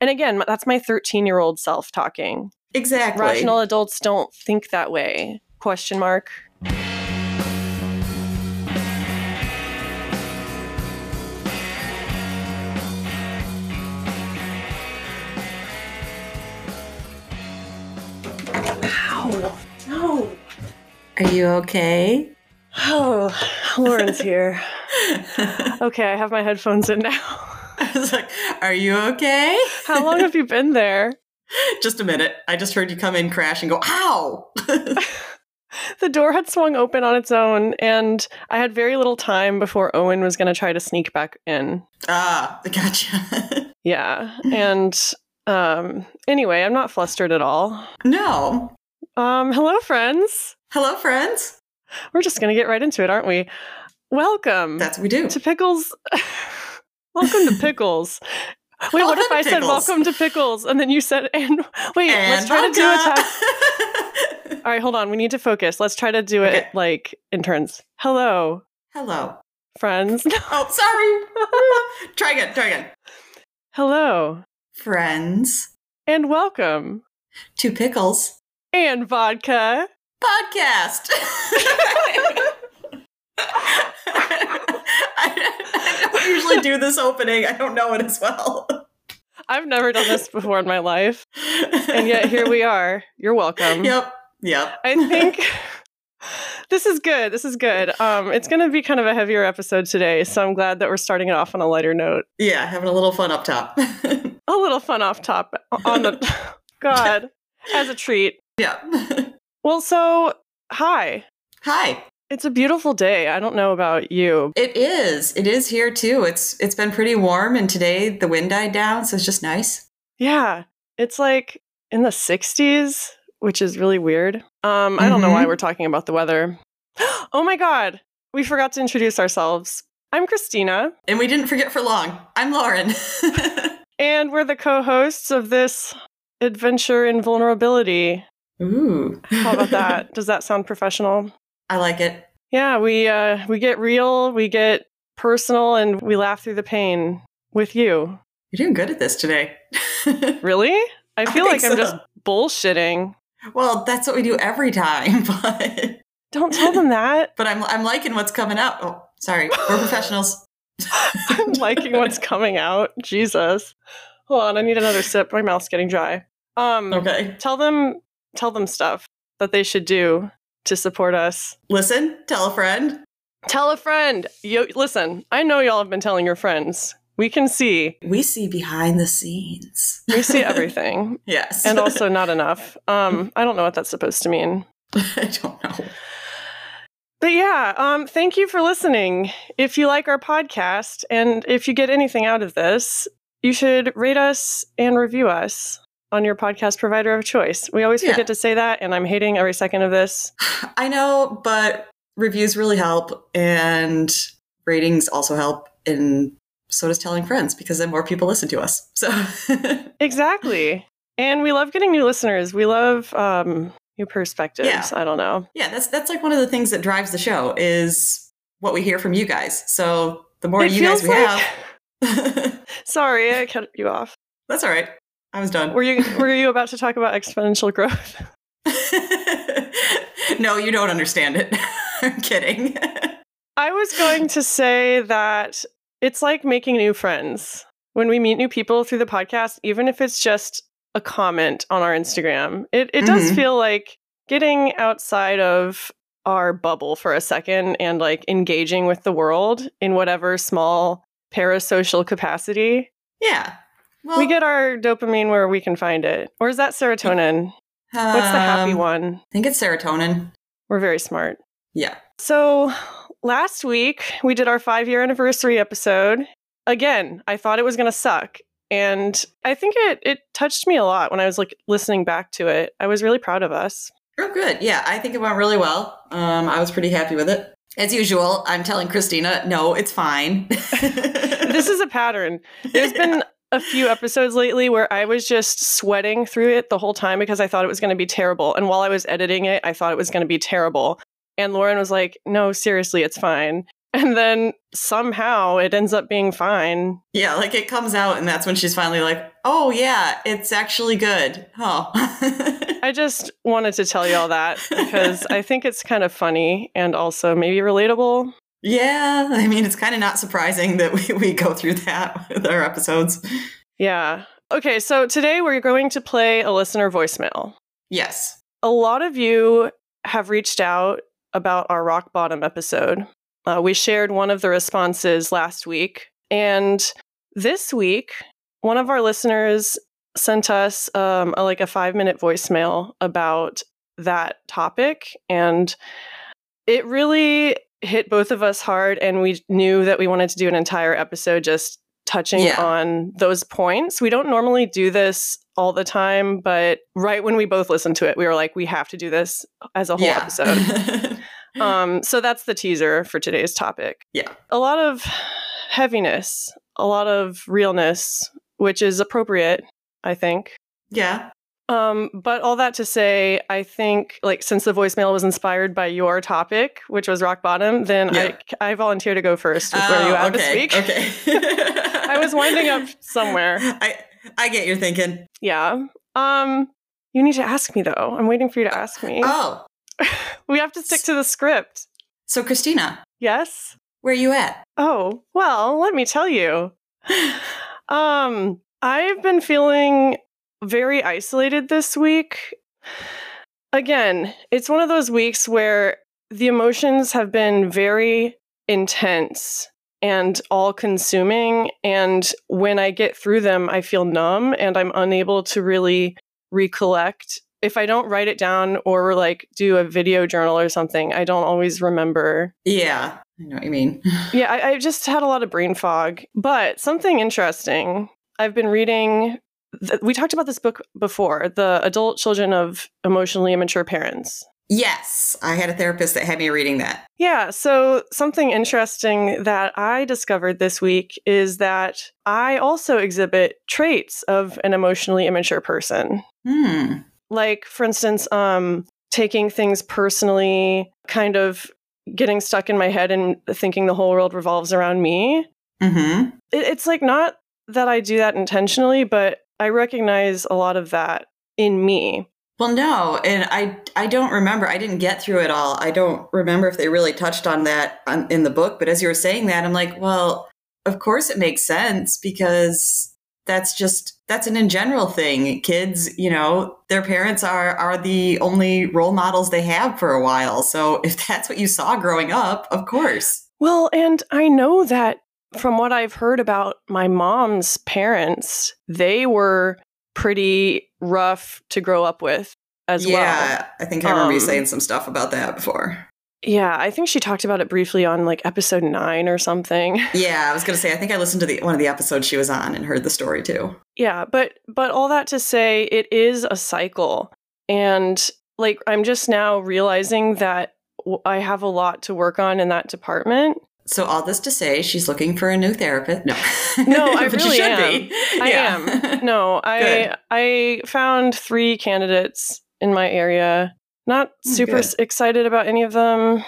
And again, that's my 13 year old self talking. Exactly. Rational adults don't think that way. Question mark. Ow. No. Are you okay? Oh, Lauren's here. Okay, I have my headphones in now. I was like, Are you okay? How long have you been there? Just a minute. I just heard you come in, crash, and go, Ow! The door had swung open on its own, and I had very little time before Owen was going to try to sneak back in. ah, I gotcha. Yeah, and um, anyway, I'm not flustered at all. no. Um, hello, friends. Hello, friends. We're just going to get right into it, aren't we? Welcome That's what we do. to Pickles. Welcome to Pickles. Wait, what if I to said welcome to Pickles and then you said and wait, let's And try to do a test. vodka. All right, hold on. We need to focus. Let's try to do it like in turns. Hello, Hello. friends. Oh, sorry. try again. Try again. Hello, Friends. and welcome. to pickles. And vodka. Podcast. I, I don't usually do this opening. I don't know it as well. I've never done this before in my life, and yet here we are. You're welcome. Yep. Yep. I think this is good. This is good. Um, it's going to be kind of a heavier episode today, so I'm glad that we're starting it off on a lighter note. Yeah, having a little fun up top. A little fun off top on the God as a treat. yeah. Well, so hi. Hi. It's a beautiful day. I don't know about you. It is. It is here too. It's it's been pretty warm and today the wind died down, so it's just nice. Yeah, it's like in the 60s, which is really weird. Um, I don't know why Mhm. we're talking about the weather. oh my God, we forgot to introduce ourselves. I'm Christina, And we didn't forget for long. I'm Lauren. and we're the co hosts of this adventure in vulnerability. Ooh. How about that? Does that sound professional? I like it. Yeah, we uh, we get real, we get personal, and we laugh through the pain with you. You're doing good at this today. Really? I I feel think like I'm so. just bullshitting. well, that's what we do every time, but Don't tell them that. but I'm I'm liking what's coming out. Oh, sorry. We're professionals. I'm liking what's coming out. Jesus. Hold on, I need another sip. My mouth's getting dry. Um Okay. tell them tell them stuff that they should do to support us. Listen, tell a friend. Tell a friend. Yo, listen, I know y'all have been telling your friends. We can see. We see behind the scenes. We see everything. yes. and also not enough. Um, I don't know what that's supposed to mean. I don't know. But yeah, um, thank you for listening. If you like our podcast and if you get anything out of this, you should rate us and review us on your podcast provider of choice. We always Yeah. forget to say that, and I'm hating every second of this. I know, but reviews really help and ratings also help and so does telling friends because then more people listen to us. So Exactly. And we love getting new listeners. We love um, new perspectives. Yeah. I don't know. yeah, that's that's like one of the things that drives the show is what we hear from you guys. So the more It you guys we like- have Sorry, I cut you off. That's all right. I was done. Were you were you about to talk about exponential growth? no, you don't understand it. I'm kidding. I was going to say that it's like making new friends. When we meet new people through the podcast, even if it's just a comment on our Instagram, it, it does Mhm. feel like getting outside of our bubble for a second and like engaging with the world in whatever small parasocial capacity. yeah. Well, we get our dopamine where we can find it. Or is that serotonin? What's the happy um, one? I think it's serotonin. We're very smart. Yeah. So last week we did our five year anniversary episode. Again, I thought it was going to suck. And I think it, it touched me a lot when I was like listening back to it. I was really proud of us. Oh, good. Yeah, I think it went really well. Um, I was pretty happy with it. As usual, I'm telling Christina, no, it's fine. This is a pattern. There's been a few episodes lately where I was just sweating through it the whole time because I thought it was going to be terrible. And while I was editing it, I thought it was going to be terrible. And Lauren was like, no, seriously, it's fine. And then somehow it ends up being fine. Yeah, like it comes out, and that's when she's finally like, oh, yeah, it's actually good. Oh. I just wanted to tell you all that because I think it's kind of funny and also maybe relatable. Yeah, I mean, it's kind of not surprising that we, we go through that with our episodes. Yeah. Okay, so today we're going to play a listener voicemail. Yes. A lot of you have reached out about our rock bottom episode. Uh, we shared one of the responses last week. And this week, one of our listeners sent us um, a, like a five minute voicemail about that topic. And it really hit both of us hard. And we knew that we wanted to do an entire episode just touching Yeah. on those points. We don't normally do this all the time, but right when we both listened to it, we were like, we have to do this as a whole yeah. episode. um, so that's the teaser for today's topic. Yeah. A lot of heaviness, a lot of realness, which is appropriate, I think. yeah. Um, but all that to say, I think like since the voicemail was inspired by your topic, which was rock bottom, then Yeah. I I volunteer to go first with where you Oh, this okay, week. Okay. I was winding up somewhere. I I get your thinking. Yeah. Um, you need to ask me though. I'm waiting for you to ask me. Oh, we have to stick to the script. so Christina, Yes. where are you at? Oh, well, let me tell you. Um, I've been feeling very isolated this week. Again, it's one of those weeks where the emotions have been very intense and all consuming. And when I get through them, I feel numb and I'm unable to really recollect. If I don't write it down or like do a video journal or something, I don't always remember Yeah, I know what you mean. yeah, I, I just had a lot of brain fog. But something interesting. I've been reading. Th- we talked about this book before, "The Adult Children of Emotionally Immature Parents." Yes, I had a therapist that had me reading that. Yeah, so something interesting that I discovered this week is that I also exhibit traits of an emotionally immature person. Hmm. Like, for instance, um, taking things personally, kind of getting stuck in my head and thinking the whole world revolves around me. Mm-hmm. it, it's like not that I do that intentionally, but I recognize a lot of that in me. Well, no, and I I don't remember. I didn't get through it all. I don't remember if they really touched on that um, in the book. But as you were saying that, I'm like, well, of course it makes sense because that's just that's an in general thing. Kids, you know, their parents are are the only role models they have for a while. So if that's what you saw growing up, of course. Well, and I know that from what I've heard about my mom's parents, they were pretty rough to grow up with as well. yeah, I think I remember you Um, saying some stuff about that before. Yeah, I think she talked about it briefly on like episode nine or something. Yeah, I was gonna say I think I listened to the one of the episodes she was on and heard the story too. Yeah, but but all that to say it is a cycle. And like I'm just now realizing that I have a lot to work on in that department. So all this to say, she's looking for a new therapist. No, No, I But she really should am. be. I Yeah. am. No, I I found 3 candidates in my area. Not super Good. excited about any of them.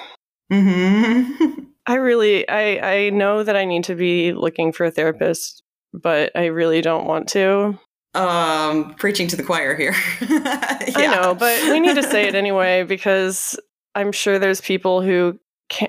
hmm I really I I know that I need to be looking for a therapist, but I really don't want to. um, preaching to the choir here. I know, but we need to say it anyway because I'm sure there's people who can,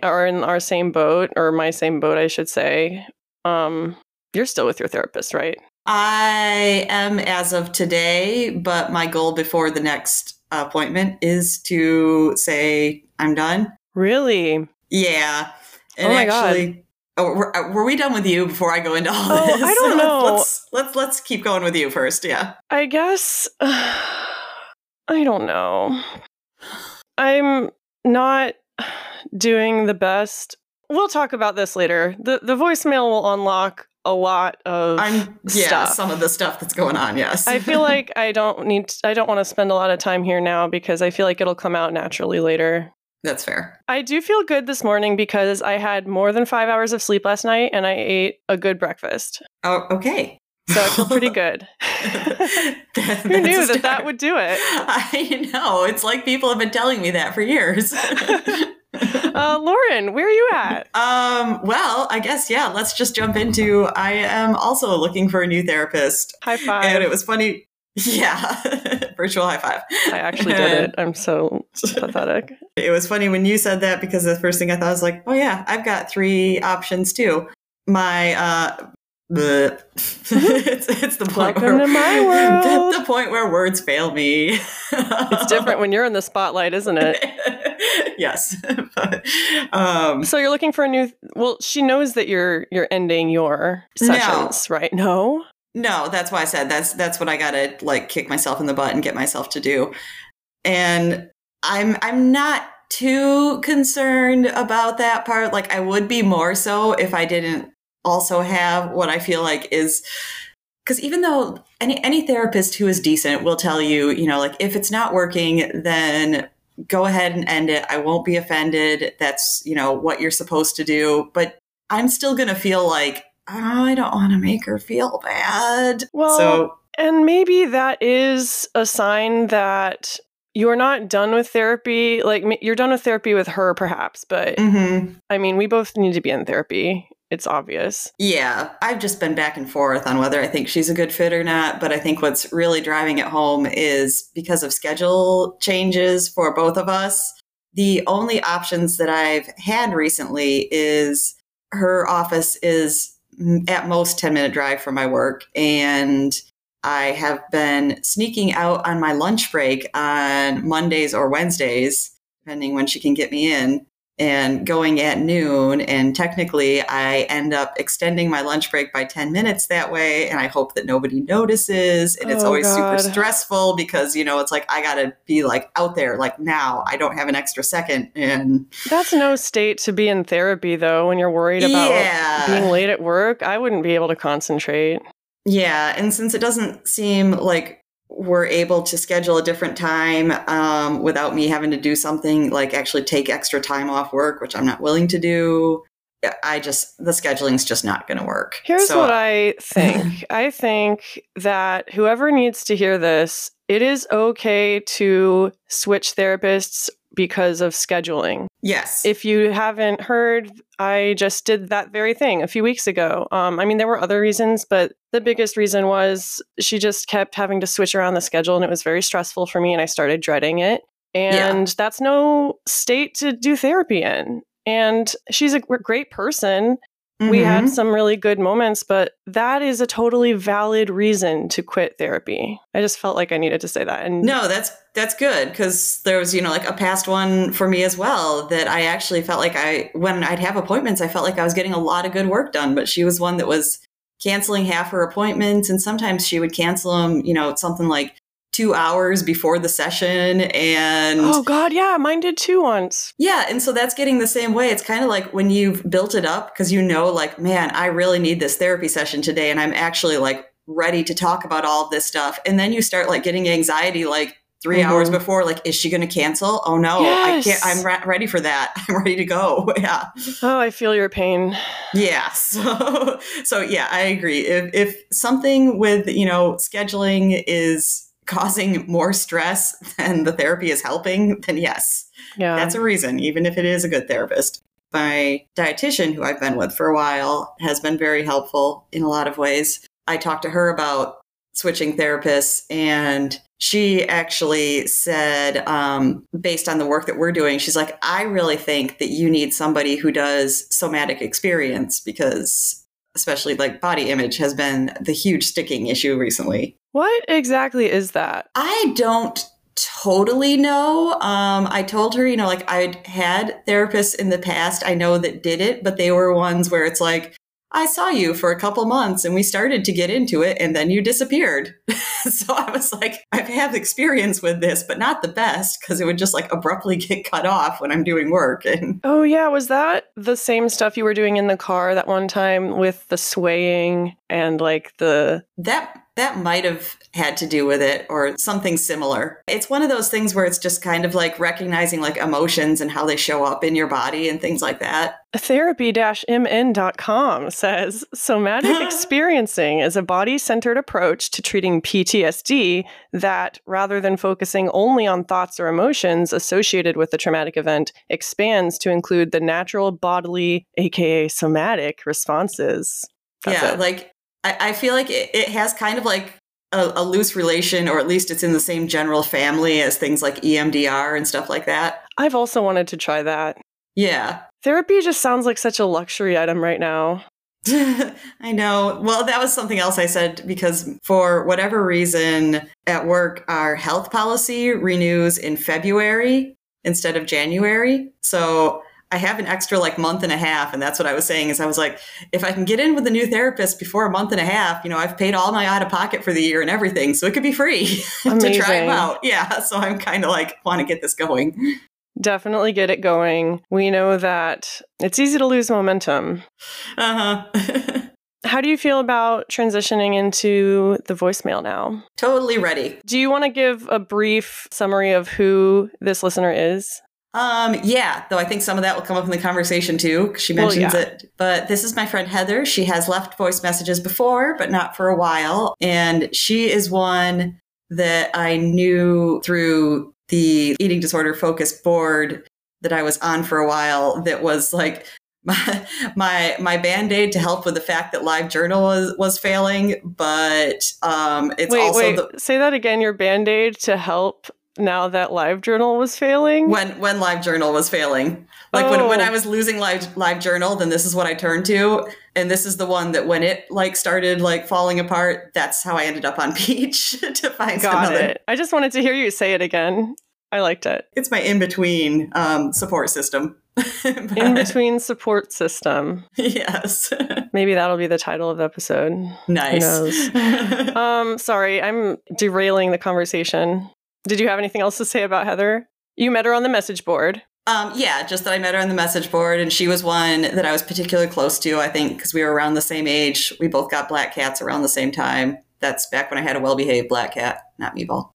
are in our same boat or my same boat, I should say. Um, you're still with your therapist, right? I am as of today, but my goal before the next appointment is to say I'm done. Really? Yeah. Oh my God. actually, Oh, were, uh, were we done with you before I go into all Oh, this? I don't know. Let's, let's let's keep going with you first. Yeah. I guess I don't know. I'm not doing the best. We'll talk about this later. The the voicemail will unlock a lot of I'm yeah, stuff. some of the stuff that's going on, yes. I feel like I don't need I don't want to spend a lot of time here now because I feel like it'll come out naturally later. that's fair. I do feel good this morning because I had more than 5 hours of sleep last night and I ate a good breakfast. Oh, okay. So I feel pretty good. That- Who knew that that would do it? I know. It's like people have been telling me that for years. uh, Lauren, where are you at? Um, well, I guess yeah. Let's just jump into. I am also looking for a new therapist. High five. And it was funny. Yeah, virtual high five. I actually did it. I'm so pathetic. It was funny when you said that because the first thing I thought was like, oh yeah, I've got three options too. My uh it's, it's the point Welcome where to my world. the, the point where words fail me. It's different when you're in the spotlight, isn't it? yes. But, um, So you're looking for a new. Well, she knows that you're you're ending your No. sessions, right? No. no, that's why I said that's that's what I gotta like kick myself in the butt and get myself to do. And I'm I'm not too concerned about that part. Like I would be more so if I didn't also have what I feel like is because even though any any therapist who is decent will tell you, you know, like if it's not working, then go ahead and end it. I won't be offended. That's, you know, what you're supposed to do. But I'm still gonna feel like, oh, I don't want to make her feel bad. Well, so And maybe that is a sign that you're not done with therapy. Like you're done with therapy with her, perhaps. But mhm. I mean, we both need to be in therapy. It's obvious. Yeah, I've just been back and forth on whether I think she's a good fit or not. But I think what's really driving it home is because of schedule changes for both of us. The only options that I've had recently is her office is at most 10 minute drive from my work. And I have been sneaking out on my lunch break on Mondays or Wednesdays, depending when she can get me in and going at noon. And technically, I end up extending my lunch break by 10 minutes that way. And I hope that nobody notices. And it's Oh, always God. super stressful because, you know, it's like I got to be like out there, like now. I don't have an extra second. And That's no state to be in therapy, though, when you're worried about Yeah. being late at work. I wouldn't be able to concentrate. yeah. And since it doesn't seem like we're able to schedule a different time um, without me having to do something like actually take extra time off work, which I'm not willing to do. I just the scheduling's just not going to work. Here's So- what I think I think that whoever needs to hear this, it is okay to switch therapists because of scheduling. Yes. If you haven't heard, I just did that very thing a few weeks ago. Um, I mean, there were other reasons, but the biggest reason was she just kept having to switch around the schedule, and it was very stressful for me, and I started dreading it. And that's no state to do therapy in. And she's a great person. We had Mhm. some really good moments, but that is a totally valid reason to quit therapy. I just felt like I needed to say that. And No, that's that's good because there was you know like a past one for me as well that I actually felt like I when I'd have appointments I felt like I was getting a lot of good work done, but she was one that was canceling half her appointments and sometimes she would cancel them you know something like two hours before the session and oh god, yeah, mine did too once. Yeah, and so that's getting the same way. It's kind of like when you've built it up because you know, like, man, I really need this therapy session today, and I'm actually like ready to talk about all of this stuff. And then you start like getting anxiety like 3 Mhm. hours before, like, is she going to cancel? Oh no, I can't. I'm re- ready for that. I'm ready to go. Yeah, Oh, I feel your pain. yeah. So, so yeah, I agree. If if something with you know scheduling is causing more stress than the therapy is helping, then yes, Yeah. that's a reason, even if it is a good therapist. My dietitian, who I've been with for a while, has been very helpful in a lot of ways. I talked to her about switching therapists, and she actually said, um, based on the work that we're doing, she's like, I really think that you need somebody who does somatic experience because, especially like body image, has been the huge sticking issue recently. What exactly is that? I don't totally know. Um, I told her, you know, like I'd had therapists in the past I know that did it, but they were ones where it's like, I saw you for a couple months and we started to get into it and then you disappeared. so I was like, I've experience with this, but not the best because it would just like abruptly get cut off when I'm doing work. And Oh, yeah. Was that the same stuff you were doing in the car that one time with the swaying and like the. that that might have had to do with it or something similar. It's one of those things where it's just kind of like recognizing like emotions and how they show up in your body and things like that. Therapy-mn.com says somatic experiencing is a body-centered approach to treating PTSD that, rather than focusing only on thoughts or emotions associated with the traumatic event, expands to include the natural bodily, aka somatic, responses. That's yeah, it. like I, I, feel like it, it has kind of like a, a loose relation, or at least it's in the same general family as things like EMDR and stuff like that. I've also wanted to try that. Yeah. Therapy just sounds like such a luxury item right now. I know. Well, that was something else I said because for whatever reason at work, our health policy renews in February instead of January. So I have an extra like month and a half. And that's what I was saying is I was like, if I can get in with a new therapist before a month and a half, you know, I've paid all my out of pocket for the year and everything. So it could be free to try them out. Yeah. So I'm kind of like, want to get this going. Definitely get it going. We know that it's easy to lose momentum. Uh huh. How do you feel about transitioning into the voicemail now? Totally ready. Do you want to give a brief summary of who this listener is? Um, yeah, though I think some of that will come up in the conversation too, she mentions well, yeah. it. But this is my friend Heather. She has left voice messages before, but not for a while. And she is one that I knew through the eating disorder focused board that I was on for a while that was like my my my band-aid to help with the fact that live journal was, was failing but um it's wait, also wait. The, say that again your band-aid to help now that live journal was failing when when live journal was failing like oh. when, when i oh. was losing live live journal then this is what i turned to and this is the one that when it like started like falling apart that's how i ended up on peach to find Got another. it i just wanted to hear you say it again i liked it it's my in-between um, support system in between support system yes maybe that'll be the title of the episode nice um sorry i'm derailing the conversation did you have anything else to say about Heather? You met her on the message board. Um, yeah, just that I met her on the message board, and she was one that I was particularly close to. I think because we were around the same age. We both got black cats around the same time. That's back when I had a well-behaved black cat, not meatball.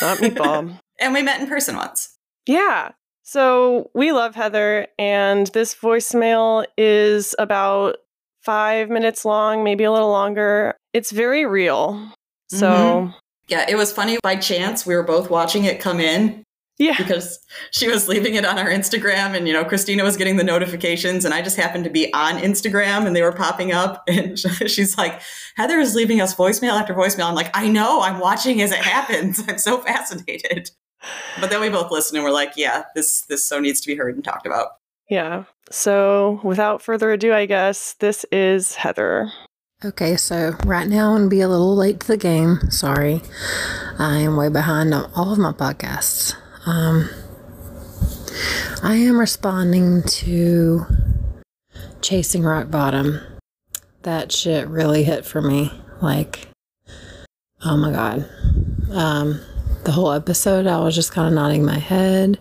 Not meatball. And we met in person once. Yeah. So we love Heather, and this voicemail is about five minutes long, maybe a little longer. It's very real. So mm-hmm. Yeah, it was funny. By chance, we were both watching it come in. Yeah. Because she was leaving it on our Instagram and, you know, Christina was getting the notifications and I just happened to be on Instagram and they were popping up. And she's like, Heather is leaving us voicemail after voicemail. I'm like, I know, I'm watching as it happens. I'm so fascinated. But then we both listened and we're like, yeah, this this so needs to be heard and talked about. Yeah. So without further ado, I guess this is Heather. Okay, so right now I'm going to be a little late to the game. Sorry. I am way behind on all of my podcasts. Um, I am responding to Chasing Rock Bottom. That shit really hit for me. Like, oh my God. Um, the whole episode, I was just kind of nodding my head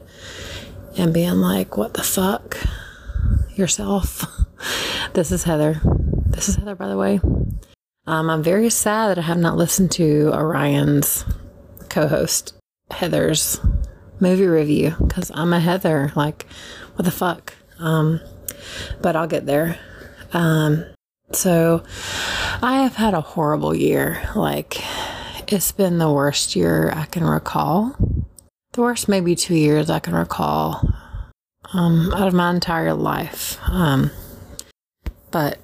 and being like, what the fuck? Yourself. this is Heather. This is Heather, by the way. Um, I'm very sad that I have not listened to Orion's co host, Heather's movie review, because I'm a Heather. Like, what the fuck? Um, but I'll get there. Um, so, I have had a horrible year. Like, it's been the worst year I can recall. The worst, maybe two years I can recall um, out of my entire life. Um, but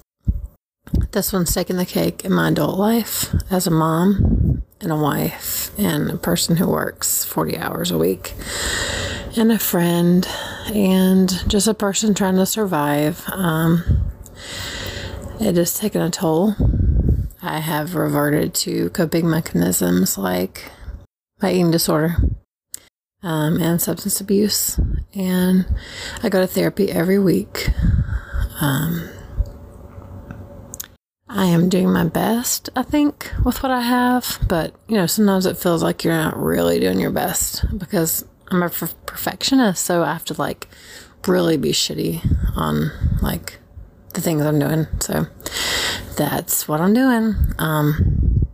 this one's taking the cake in my adult life as a mom and a wife and a person who works 40 hours a week and a friend and just a person trying to survive. Um, it has taken a toll. I have reverted to coping mechanisms like my eating disorder um, and substance abuse. And I go to therapy every week. Um, I am doing my best, I think, with what I have, but you know, sometimes it feels like you're not really doing your best because I'm a perfectionist, so I have to like really be shitty on like the things I'm doing. So that's what I'm doing. Um,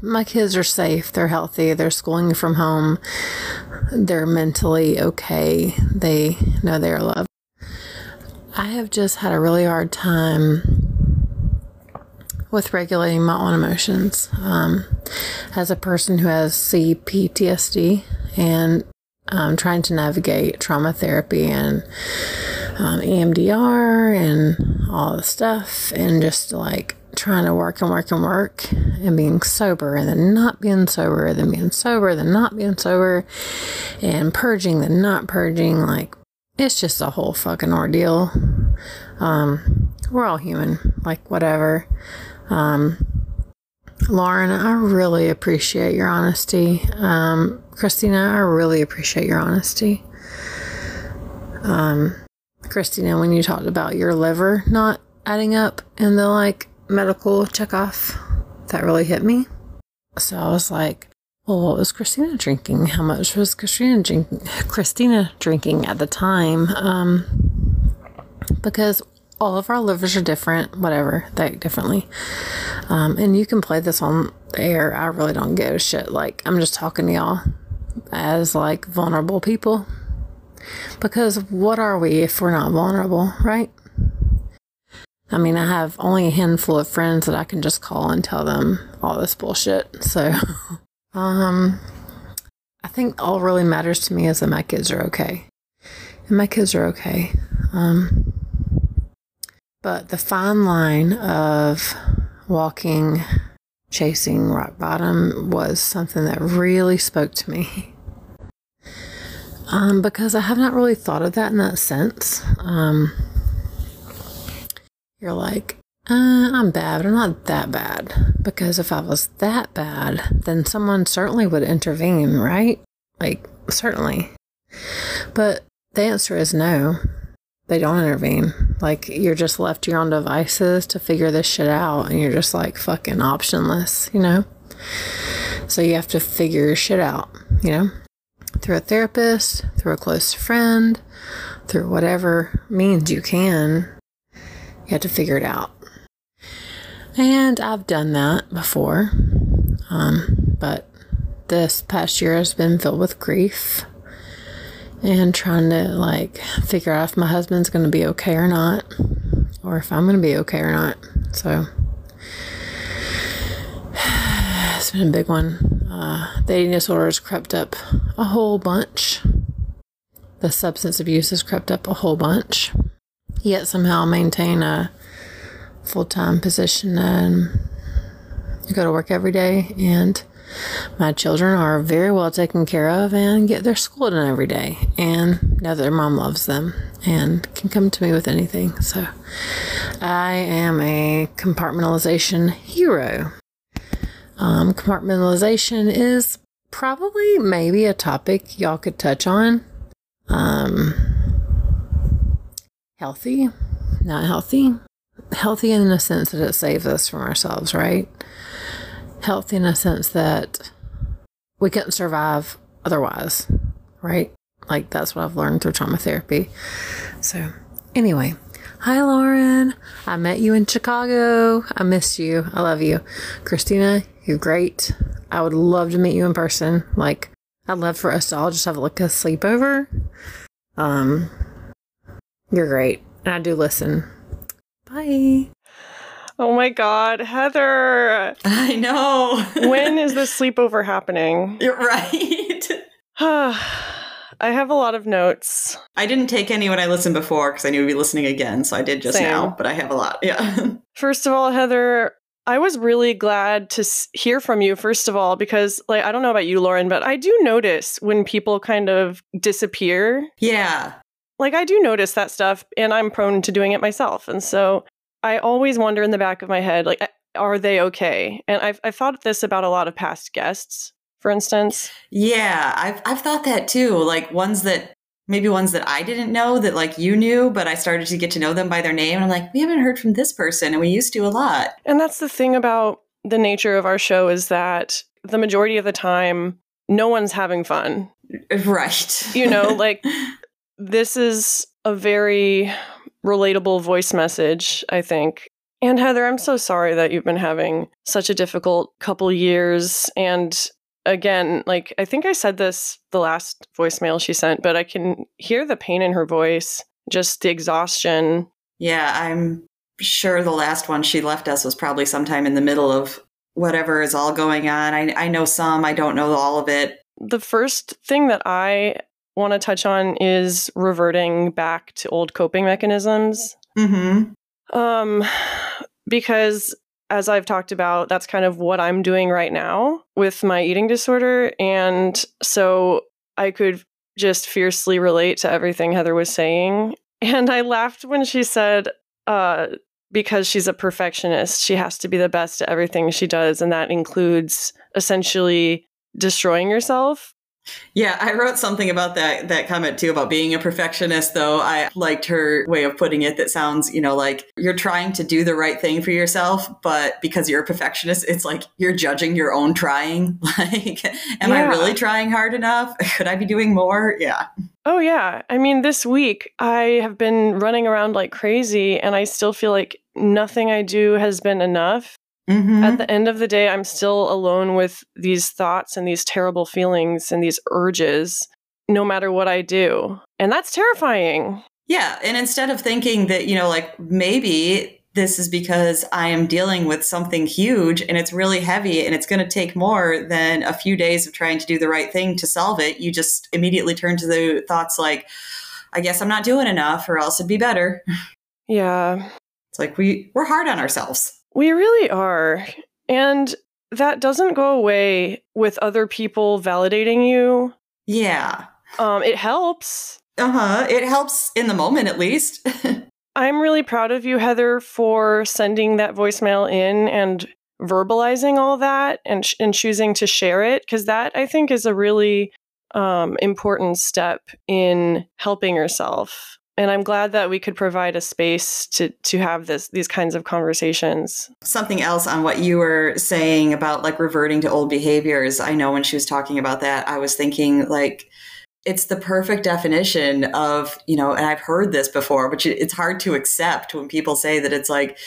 my kids are safe, they're healthy, they're schooling from home, they're mentally okay, they know they're loved. I have just had a really hard time with regulating my own emotions. Um, as a person who has CPTSD and um, trying to navigate trauma therapy and um, EMDR and all the stuff, and just like trying to work and work and work and being sober and then not being sober, and then being sober, then not being sober, and purging, then not purging. Like, it's just a whole fucking ordeal. Um, we're all human, like, whatever. Um, Lauren, I really appreciate your honesty. Um, Christina, I really appreciate your honesty. Um, Christina, when you talked about your liver not adding up and the like medical checkoff, that really hit me. So I was like, well, what was Christina drinking? How much was Christina drinking? Christina drinking at the time? Um, because all of our livers are different, whatever, they act differently. Um, and you can play this on air. I really don't give a shit. Like, I'm just talking to y'all as like vulnerable people. Because what are we if we're not vulnerable, right? I mean, I have only a handful of friends that I can just call and tell them all this bullshit. So, um, I think all really matters to me is that my kids are okay. And my kids are okay. Um, but the fine line of walking, chasing rock bottom was something that really spoke to me. Um, because I have not really thought of that in that sense. Um, you're like, uh, I'm bad, but I'm not that bad. Because if I was that bad, then someone certainly would intervene, right? Like, certainly. But the answer is no. They don't intervene. Like, you're just left to your own devices to figure this shit out, and you're just like fucking optionless, you know? So you have to figure your shit out, you know? Through a therapist, through a close friend, through whatever means you can you have to figure it out. And I've done that before. Um, but this past year has been filled with grief and trying to like figure out if my husband's going to be okay or not, or if I'm going to be okay or not. So it's been a big one. Uh, the eating disorders crept up a whole bunch. The substance abuse has crept up a whole bunch yet somehow maintain a full time position and go to work every day. And my children are very well taken care of and get their school done every day and know that their mom loves them and can come to me with anything. So I am a compartmentalization hero. Um, compartmentalization is probably maybe a topic y'all could touch on. Um, healthy, not healthy. Healthy in the sense that it saves us from ourselves, right? Healthy in the sense that we couldn't survive otherwise, right? Like that's what I've learned through trauma therapy. So, anyway, hi Lauren. I met you in Chicago. I miss you. I love you. Christina, you're great. I would love to meet you in person. Like, I'd love for us to all just have like a sleepover. Um, you're great. And I do listen. Bye. Oh my God, Heather. I know. when is this sleepover happening? You're right. I have a lot of notes. I didn't take any when I listened before because I knew we'd be listening again. So I did just Same. now, but I have a lot. Yeah. First of all, Heather, I was really glad to hear from you, first of all, because, like, I don't know about you, Lauren, but I do notice when people kind of disappear yeah. Like I do notice that stuff and I'm prone to doing it myself. And so I always wonder in the back of my head, like, are they okay? And I've, I've thought this about a lot of past guests, for instance. Yeah. I've, I've thought that too. Like ones that maybe ones that I didn't know that like you knew, but I started to get to know them by their name. And I'm like, we haven't heard from this person and we used to a lot. And that's the thing about the nature of our show is that the majority of the time, no one's having fun. Uh, right. You know, like this is a very relatable voice message, I think. And Heather, I'm so sorry that you've been having such a difficult couple years. And again, like I think I said this the last voicemail she sent, but I can hear the pain in her voice just the exhaustion. Yeah, I'm sure the last one she left us was probably sometime in the middle of whatever is all going on. I, I know some, I don't know all of it. The first thing that I want to touch on is reverting back to old coping mechanisms. Mm-hmm. Um, because as I've talked about, that's kind of what I'm doing right now with my eating disorder. And so I could just fiercely relate to everything Heather was saying. And I laughed when she said, uh, because she's a perfectionist, she has to be the best at everything she does. And that includes essentially destroying yourself. Yeah, I wrote something about that that comment too about being a perfectionist though. I liked her way of putting it that sounds, you know, like you're trying to do the right thing for yourself, but because you're a perfectionist, it's like you're judging your own trying. Like, am I really trying hard enough? Could I be doing more? Yeah. Oh, yeah. I mean, this week I have been running around like crazy, and I still feel like nothing I do has been enough. Mm-hmm. At the end of the day, I'm still alone with these thoughts and these terrible feelings and these urges, no matter what I do. And that's terrifying. Yeah. And instead of thinking that, you know, like maybe this is because I am dealing with something huge and it's really heavy and it's going to take more than a few days of trying to do the right thing to solve it, you just immediately turn to the thoughts like, I guess I'm not doing enough or else it'd be better. Yeah, It's like we, we're hard on ourselves. We really are. And that doesn't go away with other people validating you. Yeah. Um, it helps. Uh huh. It helps in the moment at least. I'm really proud of you, Heather, for sending that voicemail in and verbalizing all that and, sh- and choosing to share it because that I think is a really um, important step in helping yourself. And I'm glad that we could provide a space to to have this these kinds of conversations. Something else on what you were saying about like reverting to old behaviors. I know when she was talking about that, I was thinking like it's the perfect definition of, you know, and I've heard this before, but it's hard to accept when people say that it's like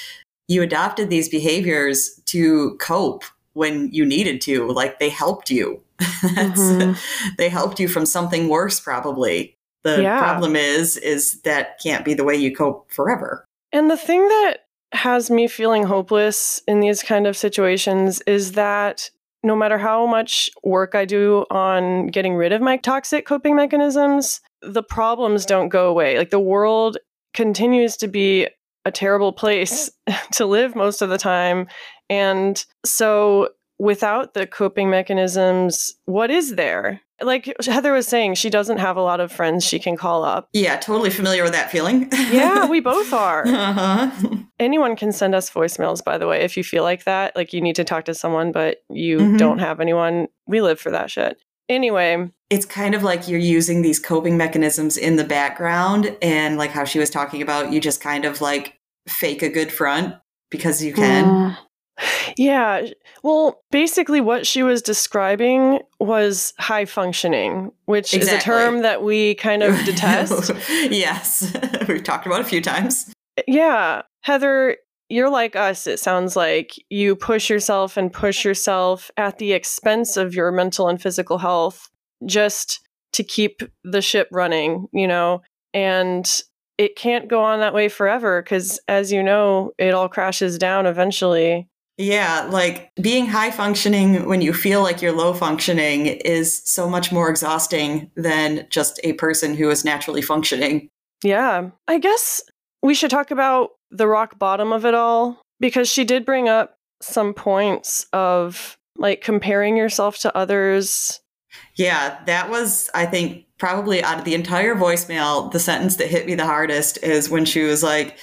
you adopted these behaviors to cope when you needed to, like they helped you. Mhm. They helped you from something worse, probably. The Yeah. problem is, is that can't be the way you cope forever. And the thing that has me feeling hopeless in these kind of situations is that no matter how much work I do on getting rid of my toxic coping mechanisms, the problems don't go away. Like the world continues to be a terrible place to live most of the time. And so without the coping mechanisms, what is there? Like Heather was saying, she doesn't have a lot of friends she can call up. Yeah, totally familiar with that feeling. Yeah, we both are. uh-huh. anyone can send us voicemails by the way if you feel like that like you need to talk to someone but you Mhm. don't have anyone we live for that shit anyway It's kind of like you're using these coping mechanisms in the background, and like how she was talking about, you just kind of like fake a good front because you can. Yeah well basically what she was describing was high functioning which is a term that we kind of detest. Yes, we've talked about it a few times. yeah heather you're like us it sounds like. You push yourself and push yourself at the expense of your mental and physical health just to keep the ship running you know and it can't go on that way forever because as you know it all crashes down eventually Yeah, like being high functioning when you feel like you're low functioning is so much more exhausting than just a person who is naturally functioning. yeah i guess we should talk about the rock bottom of it all because she did bring up some points of like comparing yourself to others Yeah, that was, I think, probably out of the entire voicemail, the sentence that hit me the hardest is when she was like,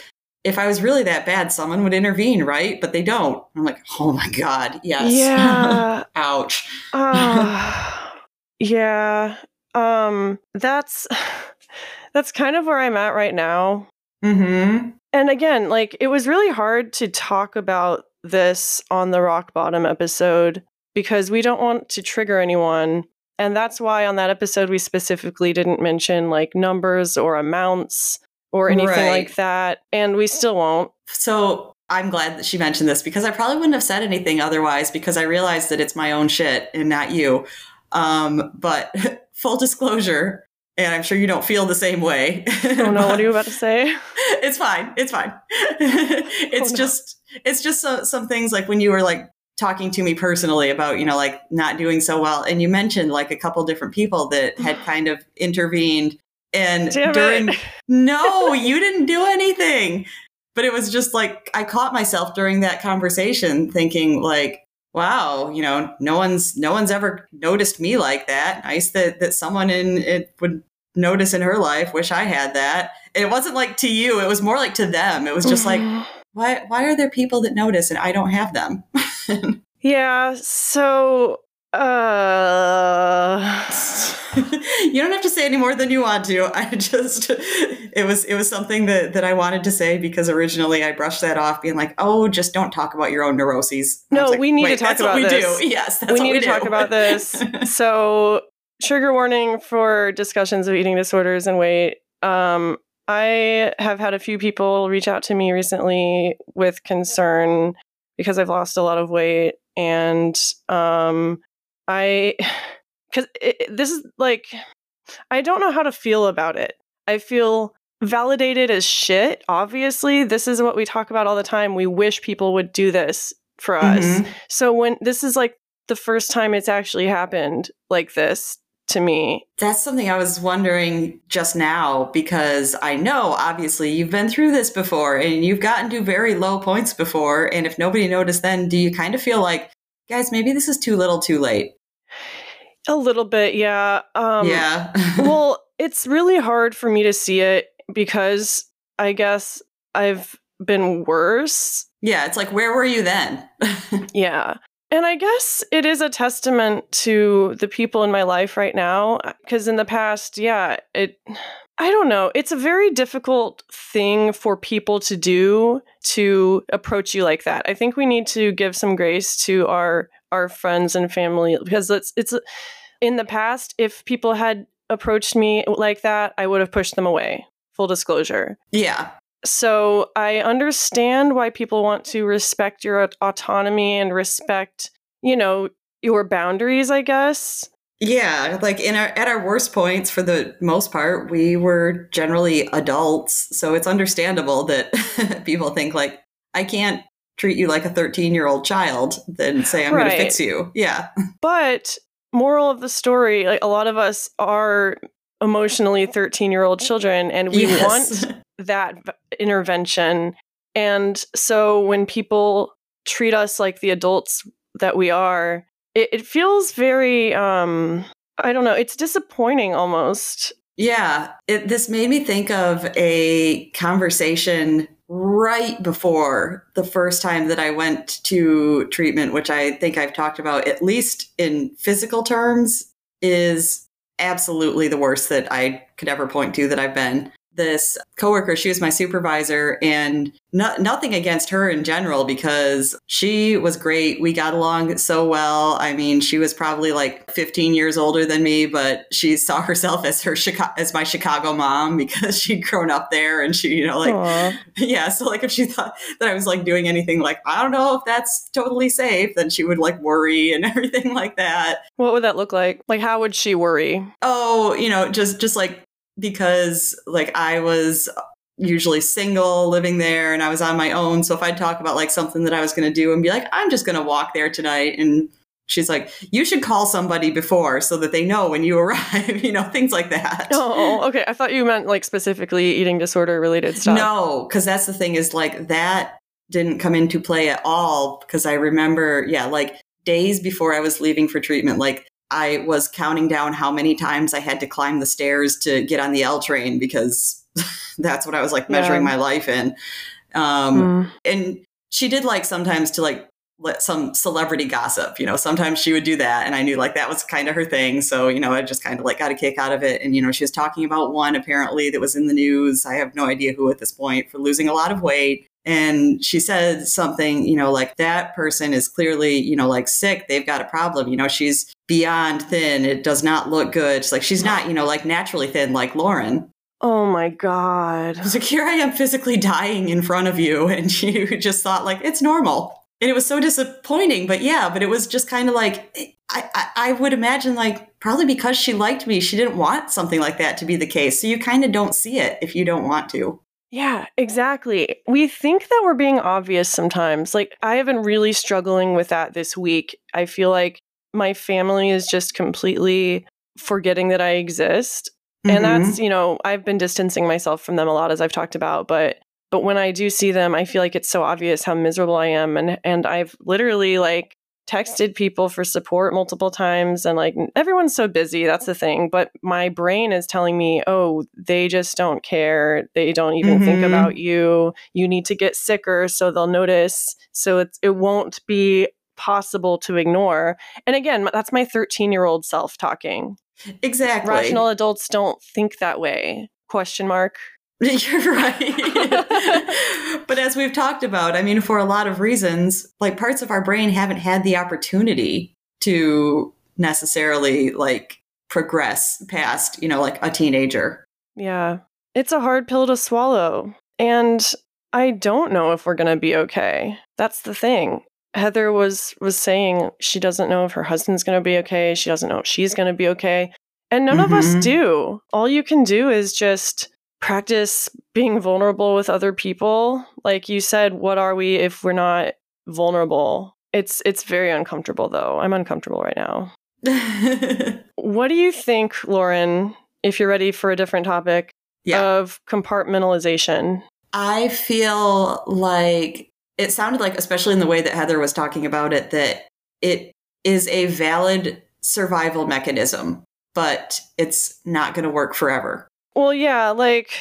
if I was really that bad, someone would intervene, right? But they don't. I'm like, oh my God, yes. Yeah. Ouch. Ah, yeah. Um that's that's kind of where I'm at right now. Mm-hmm. And again, like it was really hard to talk about this on the rock bottom episode because we don't want to trigger anyone. And that's why on that episode we specifically didn't mention like numbers or amounts or anything Right. like that. And we still won't. So I'm glad that she mentioned this because I probably wouldn't have said anything otherwise because I realized that it's my own shit and not you. Um, but full disclosure, and I'm sure you don't feel the same way. Oh no, what are you about to say? it's fine. It's fine. it's Oh, no. just it's just so, some things like when you were like talking to me personally about you know like not doing so well, and you mentioned like a couple different people that had kind of intervened, and Damn during no, you didn't do anything. But it was just like I caught myself during that conversation thinking like, wow, you know, no one's no one's ever noticed me like that. Nice that that someone in it would notice in her life. Wish I had that. And it wasn't like to you, it was more like to them. It was just like, why why are there people that notice and I don't have them? Yeah, so uh you don't have to say any more than you want to. I just it was it was something that that I wanted to say because originally I brushed that off, being like, "Oh, just don't talk about your own neuroses." And No, like, we need to talk that's about what we this. do. Yes, that's we need we to talk about this. so, trigger warning for discussions of eating disorders and weight. Um, I have had a few people reach out to me recently with concern because I've lost a lot of weight, and um, I because this is like I don't know how to feel about it. I feel validated as shit. Obviously, this is what we talk about all the time. We wish people would do this for us. Mhm. So when this is like the first time it's actually happened like this to me. That's something I was wondering just now because I know obviously you've been through this before and you've gotten to very low points before. And if nobody noticed then, do you kind of feel like, guys, maybe this is too little too late? A little bit, yeah. Um yeah. well, it's really hard for me to see it because I guess I've been worse. yeah, it's like, where were you then? Yeah. And I guess it is a testament to the people in my life right now because in the past, yeah, it I don't know, it's a very difficult thing for people to do to approach you like that. I think we need to give some grace to our our friends and family because it's it's in the past if people had approached me like that, I would have pushed them away. Full disclosure. yeah. So I understand why people want to respect your autonomy and respect, you know, your boundaries, I guess. Yeah, like in our at our worst points for the most part, we were generally adults, so it's understandable that people think like I can't treat you like a 13-year-old child then say I'm going to fix you. Yeah. But moral of the story, like a lot of us are emotionally 13-year-old children and we Yes. want that intervention. And so when people treat us like the adults that we are, it, it feels very um I don't know, it's disappointing almost. Yeah, it, this made me think of a conversation right before the first time that I went to treatment, which I think I've talked about at least in physical terms, is absolutely the worst that I could ever point to that I've been. This coworker, she was my supervisor, and no, nothing against her in general because she was great. We got along so well. I mean, she was probably like 15 years older than me, but she saw herself as her Chicago, as my Chicago mom because she'd grown up there, and she, you know, like Aw. yeah. So like, if she thought that I was like doing anything like I don't know if that's totally safe, then she would like worry and everything like that. What would that look like? Like, how would she worry? oh, you know, just just like because like I was usually single living there and I was on my own. So if I'd talk about like something that I was going to do and be like, I'm just going to walk there tonight and she's like, you should call somebody before so that they know when you arrive, you know, things like that. Oh, oh, oh, okay. I thought you meant like specifically eating disorder related stuff. No, because that's the thing is like that didn't come into play at all. Because I remember, yeah, like days before I was leaving for treatment, like I was counting down how many times I had to climb the stairs to get on the L train because that's what I was like measuring Yeah. my life in. Um, Mm. and she did like sometimes to like let some celebrity gossip, you know, sometimes she would do that. And I knew like that was kind of her thing. So, you know, I just kind of like got a kick out of it. And, you know, she was talking about one apparently that was in the news. I have no idea who at this point for losing a lot of weight. And she said something, you know, like that person is clearly, you know, like sick. They've got a problem. You know, she's beyond thin. It does not look good. She's like, she's not, you know, like naturally thin like Lauren. Oh my god. I was like, here I am physically dying in front of you. And you just thought like, it's normal. and it was so disappointing. But yeah, but it was just kind of like eh, I, I, I would imagine like probably because she liked me, she didn't want something like that to be the case. So you kind of don't see it if you don't want to. Yeah, exactly. We think that we're being obvious sometimes. Like, I have been really struggling with that this week. I feel like my family is just completely forgetting that I exist. Mm-hmm. And that's, you know, I've been distancing myself from them a lot as I've talked about, but but when I do see them, I feel like it's so obvious how miserable I am and and I've literally like texted people for support multiple times and like everyone's so busy that's the thing but my brain is telling me oh they just don't care. They don't even mm-hmm. think about you. You need to get sicker so they'll notice. So it's it won't be possible to ignore. And again that's my 13 year old self talking. Exactly. Rational adults don't think that way question mark You're right. but as we've talked about, I mean, for a lot of reasons, like parts of our brain haven't had the opportunity to necessarily like progress past, you know, like a teenager. Yeah. It's a hard pill to swallow. And I don't know if we're going to be okay. That's the thing. Heather was was saying she doesn't know if her husband's going to be okay. She doesn't know if she's going to be okay. And none mm-hmm. of us mm-hmm. do. All you can do is just practice being vulnerable with other people. Like you said, what are we if we're not vulnerable? It's it's very uncomfortable though. I'm uncomfortable right now. what do you think, Lauren, if you're ready for a different topic yeah. of compartmentalization? I feel like it sounded like especially in the way that Heather was talking about it that it is a valid survival mechanism, but it's not going to work forever. Well, yeah, like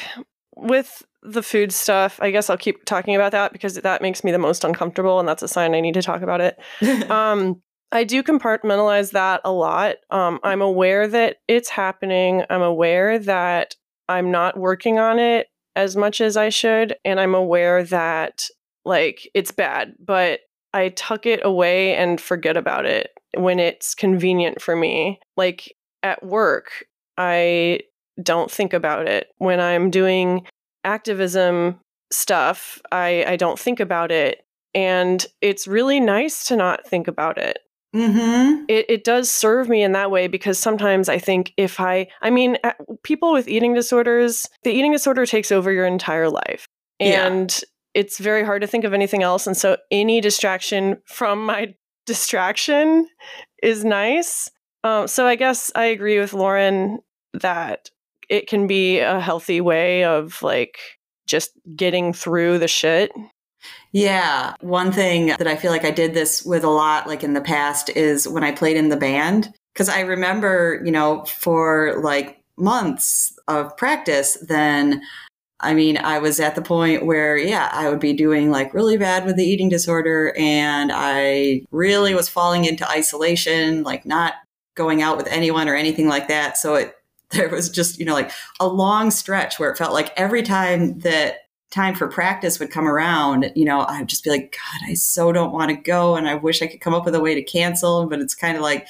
with the food stuff, I guess I'll keep talking about that because that makes me the most uncomfortable, and that's a sign I need to talk about it. um, I do compartmentalize that a lot. Um, I'm aware that it's happening. I'm aware that I'm not working on it as much as I should, and I'm aware that like it's bad, but I tuck it away and forget about it when it's convenient for me. Like at work, I don't think about it. When I'm doing activism stuff, I, I don't think about it. And it's really nice to not think about it. Mm-hmm. It, it does serve me in that way because sometimes I think if I, I mean, people with eating disorders, the eating disorder takes over your entire life. And yeah. it's very hard to think of anything else. And so any distraction from my distraction is nice. Um, so I guess I agree with Lauren that it can be a healthy way of like just getting through the shit. Yeah. One thing that I feel like I did this with a lot, like in the past, is when I played in the band. Cause I remember, you know, for like months of practice, then I mean, I was at the point where, yeah, I would be doing like really bad with the eating disorder and I really was falling into isolation, like not going out with anyone or anything like that. So it there was just, you know, like a long stretch where it felt like every time that time for practice would come around, you know, I'd just be like, God, I so don't want to go. And I wish I could come up with a way to cancel. But it's kind of like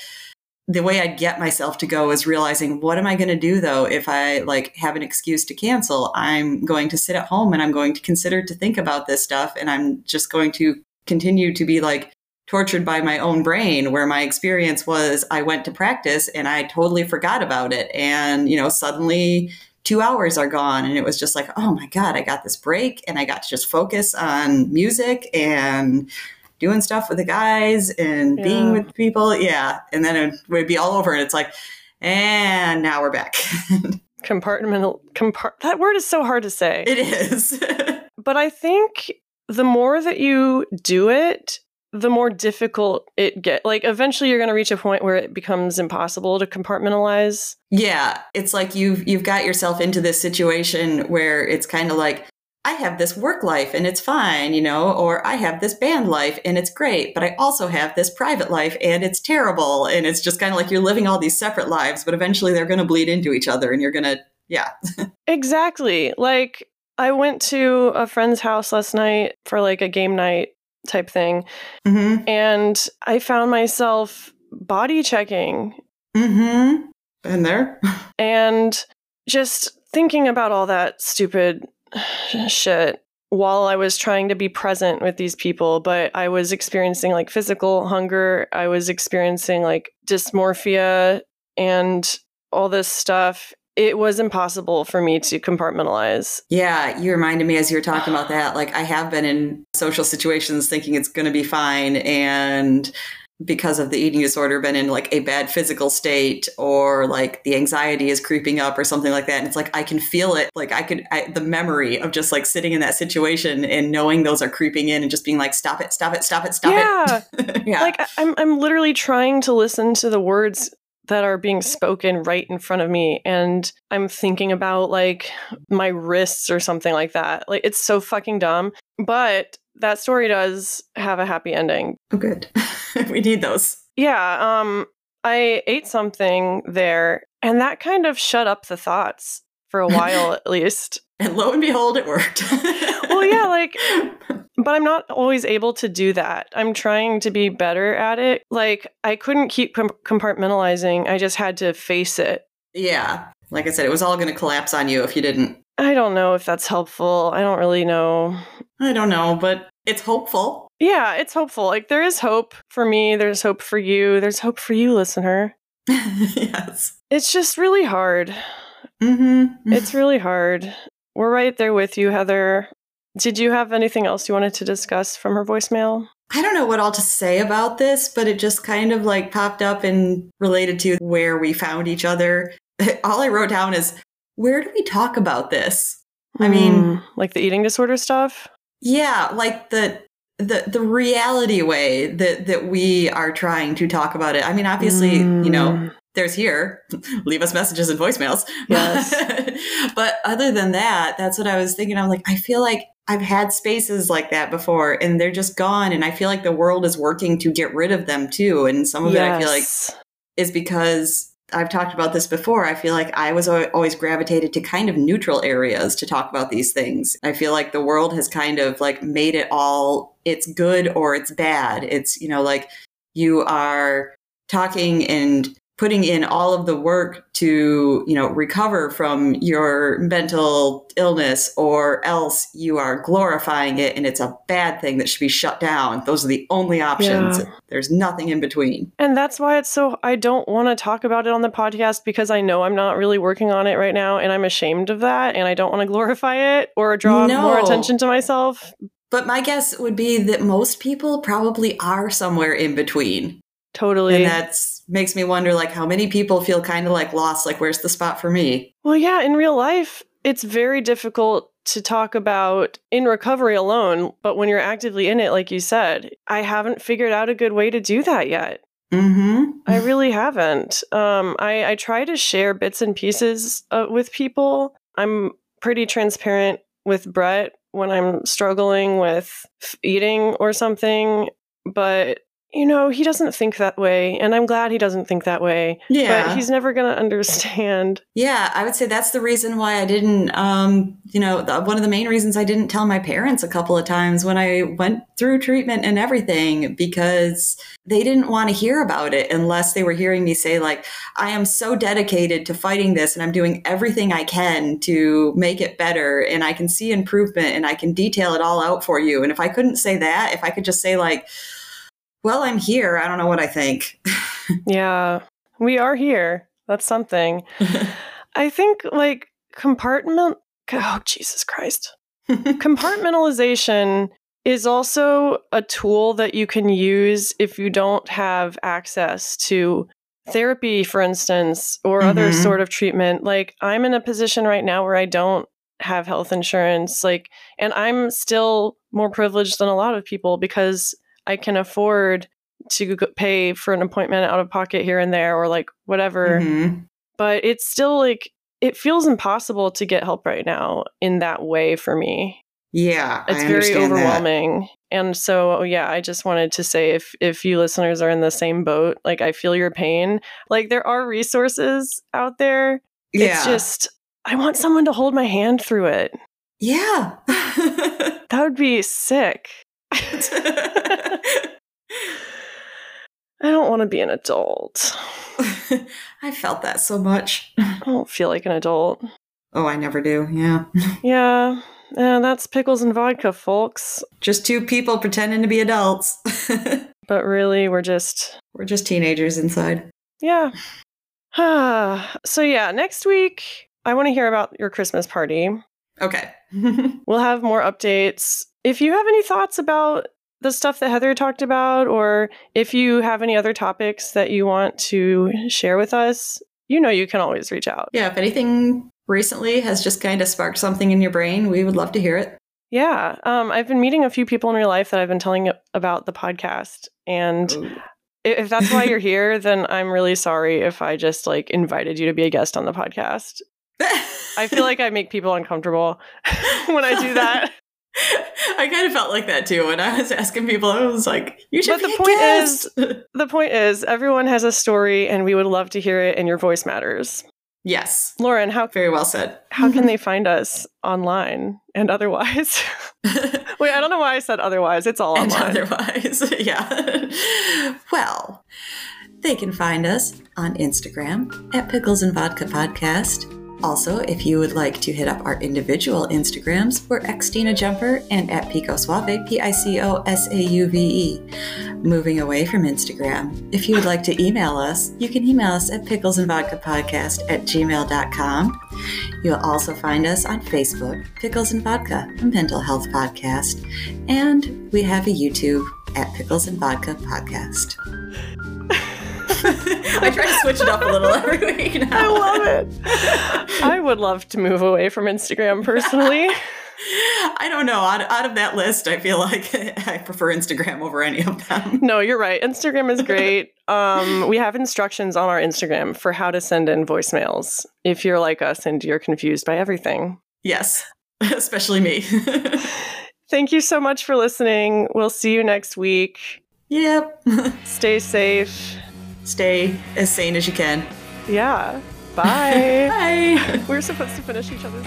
the way I'd get myself to go is realizing, what am I going to do though if I like have an excuse to cancel? I'm going to sit at home and I'm going to consider to think about this stuff. And I'm just going to continue to be like tortured by my own brain where my experience was I went to practice and I totally forgot about it. And, you know, suddenly two hours are gone. And it was just like, oh my God, I got this break and I got to just focus on music and doing stuff with the guys and yeah. being with people. Yeah. And then it would be all over. And it's like, and now we're back. Compartmental, compart, that word is so hard to say. It is. but I think the more that you do it, the more difficult it get like eventually you're going to reach a point where it becomes impossible to compartmentalize. Yeah it's like you've you've got yourself into this situation where it's kind of like i have this work life and it's fine you know or i have this band life and it's great but i also have this private life and it's terrible and it's just kind of like you're living all these separate lives but eventually they're going to bleed into each other and you're going to yeah. Exactly like I went to a friend's house last night for like a game night type thing. Mm-hmm. And I found myself body checking. Mm-hmm. Been there. and just thinking about all that stupid shit. while I was trying to be present with these people, but I was experiencing like physical hunger. I was experiencing like dysmorphia and all this stuff. It was impossible for me to compartmentalize. Yeah, you reminded me as you were talking about that. Like, I have been in social situations thinking it's going to be fine. And because of the eating disorder been in like a bad physical state or like the anxiety is creeping up or something like that and it's like i can feel it like i could I, the memory of just like sitting in that situation and knowing those are creeping in and just being like stop it stop it stop it stop yeah. it yeah like i'm i'm literally trying to listen to the words that are being spoken right in front of me and i'm thinking about like my wrists or something like that like it's so fucking dumb but that story does have a happy ending. Oh, good. we need those. Yeah. Um, I ate something there, and that kind of shut up the thoughts for a while, at least. And lo and behold, it worked. well, yeah, like, but I'm not always able to do that. I'm trying to be better at it. Like, I couldn't keep com- compartmentalizing. I just had to face it. Yeah. Like I said, it was all going to collapse on you if you didn't. I don't know if that's helpful. I don't really know. I don't know, but it's hopeful. Yeah, it's hopeful. Like there is hope for me, there's hope for you, there's hope for you, listener. yes. It's just really hard. Mm-hmm. It's really hard. We're right there with you, Heather. Did you have anything else you wanted to discuss from her voicemail? I don't know what all to say about this, but it just kind of like popped up and related to where we found each other. All I wrote down is, where do we talk about this? I mean, Mm, like the eating disorder stuff? Yeah, like the the the reality way that that we are trying to talk about it. I mean, obviously, you know, Mm, there's here. Leave us messages and voicemails. Yes. but other than that, that's what I was thinking. I'm like, I feel like I've had spaces like that before and they're just gone. And I feel like the world is working to get rid of them too. And some of it I feel like is because I've talked about this before. I feel like I was always gravitated to kind of neutral areas to talk about these things. I feel like the world has kind of like made it all it's good or it's bad. It's, you know, like you are talking and putting in all of the work to, you know, recover from your mental illness or else you are glorifying it and it's a bad thing that should be shut down. Those are the only options. Yeah. There's nothing in between. And that's why it's so I don't want to talk about it on the podcast because I know I'm not really working on it right now and I'm ashamed of that and I don't want to glorify it or draw No. more attention to myself. But my guess would be that most people probably are somewhere in between. Totally. And that makes me wonder like how many people feel kind of like lost like where's the spot for me? Well, yeah, in real life, it's very difficult to talk about in recovery alone, but when you're actively in it, like you said, I haven't figured out a good way to do that yet. Mhm. I really haven't. Um, I, I try to share bits and pieces uh, with people. I'm pretty transparent with Brett when I'm struggling with eating or something, but you know, he doesn't think that way, and I'm glad he doesn't think that way. Yeah. But he's never going to understand. Yeah, I would say that's the reason why I didn't, um, you know, the, one of the main reasons I didn't tell my parents a couple of times when I went through treatment and everything, because they didn't want to hear about it unless they were hearing me say, like, I am so dedicated to fighting this and I'm doing everything I can to make it better and I can see improvement and I can detail it all out for you. And if I couldn't say that, if I could just say, like, well, I'm here, I don't know what I think. Yeah, we are here. That's something. I think like compartment. Oh, Jesus Christ. Compartmentalization is also a tool that you can use if you don't have access to therapy, for instance, or other Mhm. sort of treatment. Like, I'm in a position right now where I don't have health insurance, like, and I'm still more privileged than a lot of people because I can afford to pay for an appointment out of pocket here and there or like whatever. Mhm. But it's still like, it feels impossible to get help right now in that way for me Yeah, it's I very understand that. overwhelming and so yeah i just wanted to say if if you listeners are in the same boat like i feel your pain like there are resources out there Yeah. it's just i want someone to hold my hand through it yeah. that would be sick i don't want to be an adult I felt that so much. i don't feel like an adult Oh, I never do. Yeah. Yeah. Yeah, that's pickles and vodka, folks. just two people pretending to be adults. But really, we're just, We're just teenagers inside. yeah. so, yeah, next week, I want to hear about your Christmas party. Okay. We'll have more updates. If you have any thoughts about the stuff that Heather talked about, or if you have any other topics that you want to share with us, you know you can always reach out. yeah, if anything recently has just kind of sparked something in your brain, we would love to hear it. Yeah, um, I've been meeting a few people in real life that I've been telling about the podcast, and i- if that's why you're here, then I'm really sorry if I just like invited you to be a guest on the podcast. I feel like I make people uncomfortable when I do that. I kind of felt like that too when I was asking people. I was like, "You should." But the point guest. The point is, everyone has a story, and we would love to hear it, and your voice matters. yes, Lauren, how very well said. how can they find us online and otherwise? Wait, I don't know why I said otherwise. It's all and online. otherwise, yeah. well, they can find us on Instagram at Pickles and Vodka Podcast. Also, if you would like to hit up our individual Instagrams, we're Xtina Jumper and at Pico Suave, P I C O S A U V E. Moving away from Instagram, if you would like to email us, you can email us at Pickles and Vodka Podcast at gmail.com. You'll also find us on Facebook, Pickles and Vodka, a mental health podcast. And we have a YouTube at Pickles and Vodka Podcast. I try to switch it up a little every week now. I love it. I would love to move away from Instagram personally. I don't know. Out, out of that list, I feel like I prefer Instagram over any of them. No, you're right. Instagram is great. Um, we have instructions on our Instagram for how to send in voicemails if you're like us and you're confused by everything. Yes, especially me. Thank you so much for listening. We'll see you next week. yep. Stay safe. Stay as sane as you can. Yeah. Bye. Bye. We're supposed to finish each other's.